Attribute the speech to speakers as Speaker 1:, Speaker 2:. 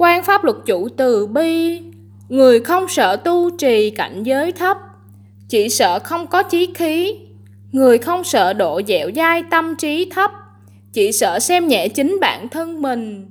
Speaker 1: quan pháp luật chủ từ bi. Người không sợ tu trì cảnh giới thấp, chỉ sợ không có chí khí. Người không sợ độ dẻo dai tâm trí thấp, chỉ sợ xem nhẹ chính bản thân mình.